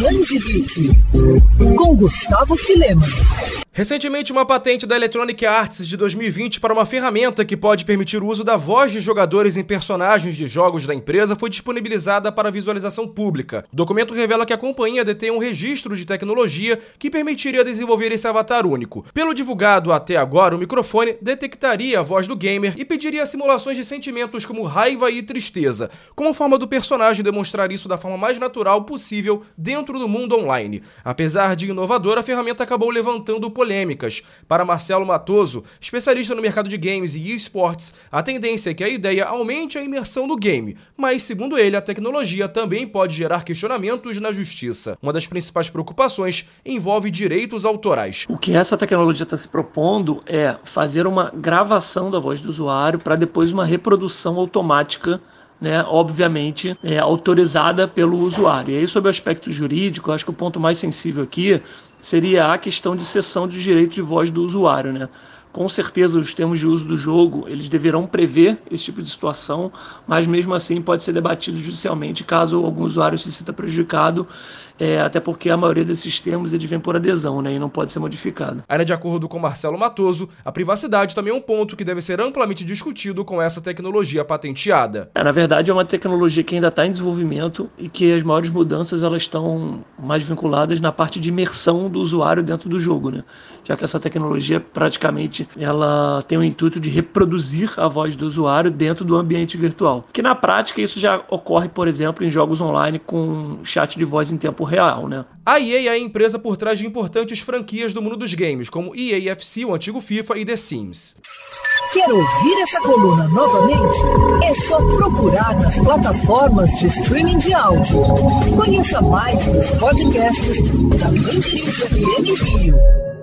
Danzigeek, com Gustavo Filema. Recentemente, uma patente da Electronic Arts de 2020 para uma ferramenta que pode permitir o uso da voz de jogadores em personagens de jogos da empresa foi disponibilizada para visualização pública. O documento revela que a companhia detém um registro de tecnologia que permitiria desenvolver esse avatar único. Pelo divulgado até agora, o microfone detectaria a voz do gamer e pediria simulações de sentimentos como raiva e tristeza, como forma do personagem demonstrar isso da forma mais natural possível dentro do mundo online. Apesar de inovadora, a ferramenta acabou levantando polêmicas. Para Marcelo Matoso, especialista no mercado de games e esportes, a tendência é que a ideia aumente a imersão no game, mas, segundo ele, a tecnologia também pode gerar questionamentos na justiça. Uma das principais preocupações envolve direitos autorais. O que essa tecnologia está se propondo é fazer uma gravação da voz do usuário para depois uma reprodução automática né, obviamente é, autorizada pelo usuário. E aí, sobre o aspecto jurídico, acho que o ponto mais sensível aqui seria a questão de cessão de direito de voz do usuário. Né? Com certeza, os termos de uso do jogo eles deverão prever esse tipo de situação, mas mesmo assim pode ser debatido judicialmente caso algum usuário se sinta prejudicado é, até porque a maioria desses termos eles vêm por adesão né, e não pode ser modificado. Ainda de acordo com Marcelo Matoso, a privacidade também é um ponto que deve ser amplamente discutido com essa tecnologia patenteada. É, na verdade, é uma tecnologia que ainda está em desenvolvimento e que as maiores mudanças elas estão mais vinculadas na parte de imersão do usuário dentro do jogo, né? já que essa tecnologia praticamente ela tem o intuito de reproduzir a voz do usuário dentro do ambiente virtual. Que na prática isso já ocorre, por exemplo, em jogos online com chat de voz em tempo real, né? A EA é a empresa por trás de importantes franquias do mundo dos games, como EA FC, o antigo FIFA e The Sims. Quer ouvir essa coluna novamente? É só procurar nas plataformas de streaming de áudio. Conheça mais dos podcasts da Mandirinhos FM Rio.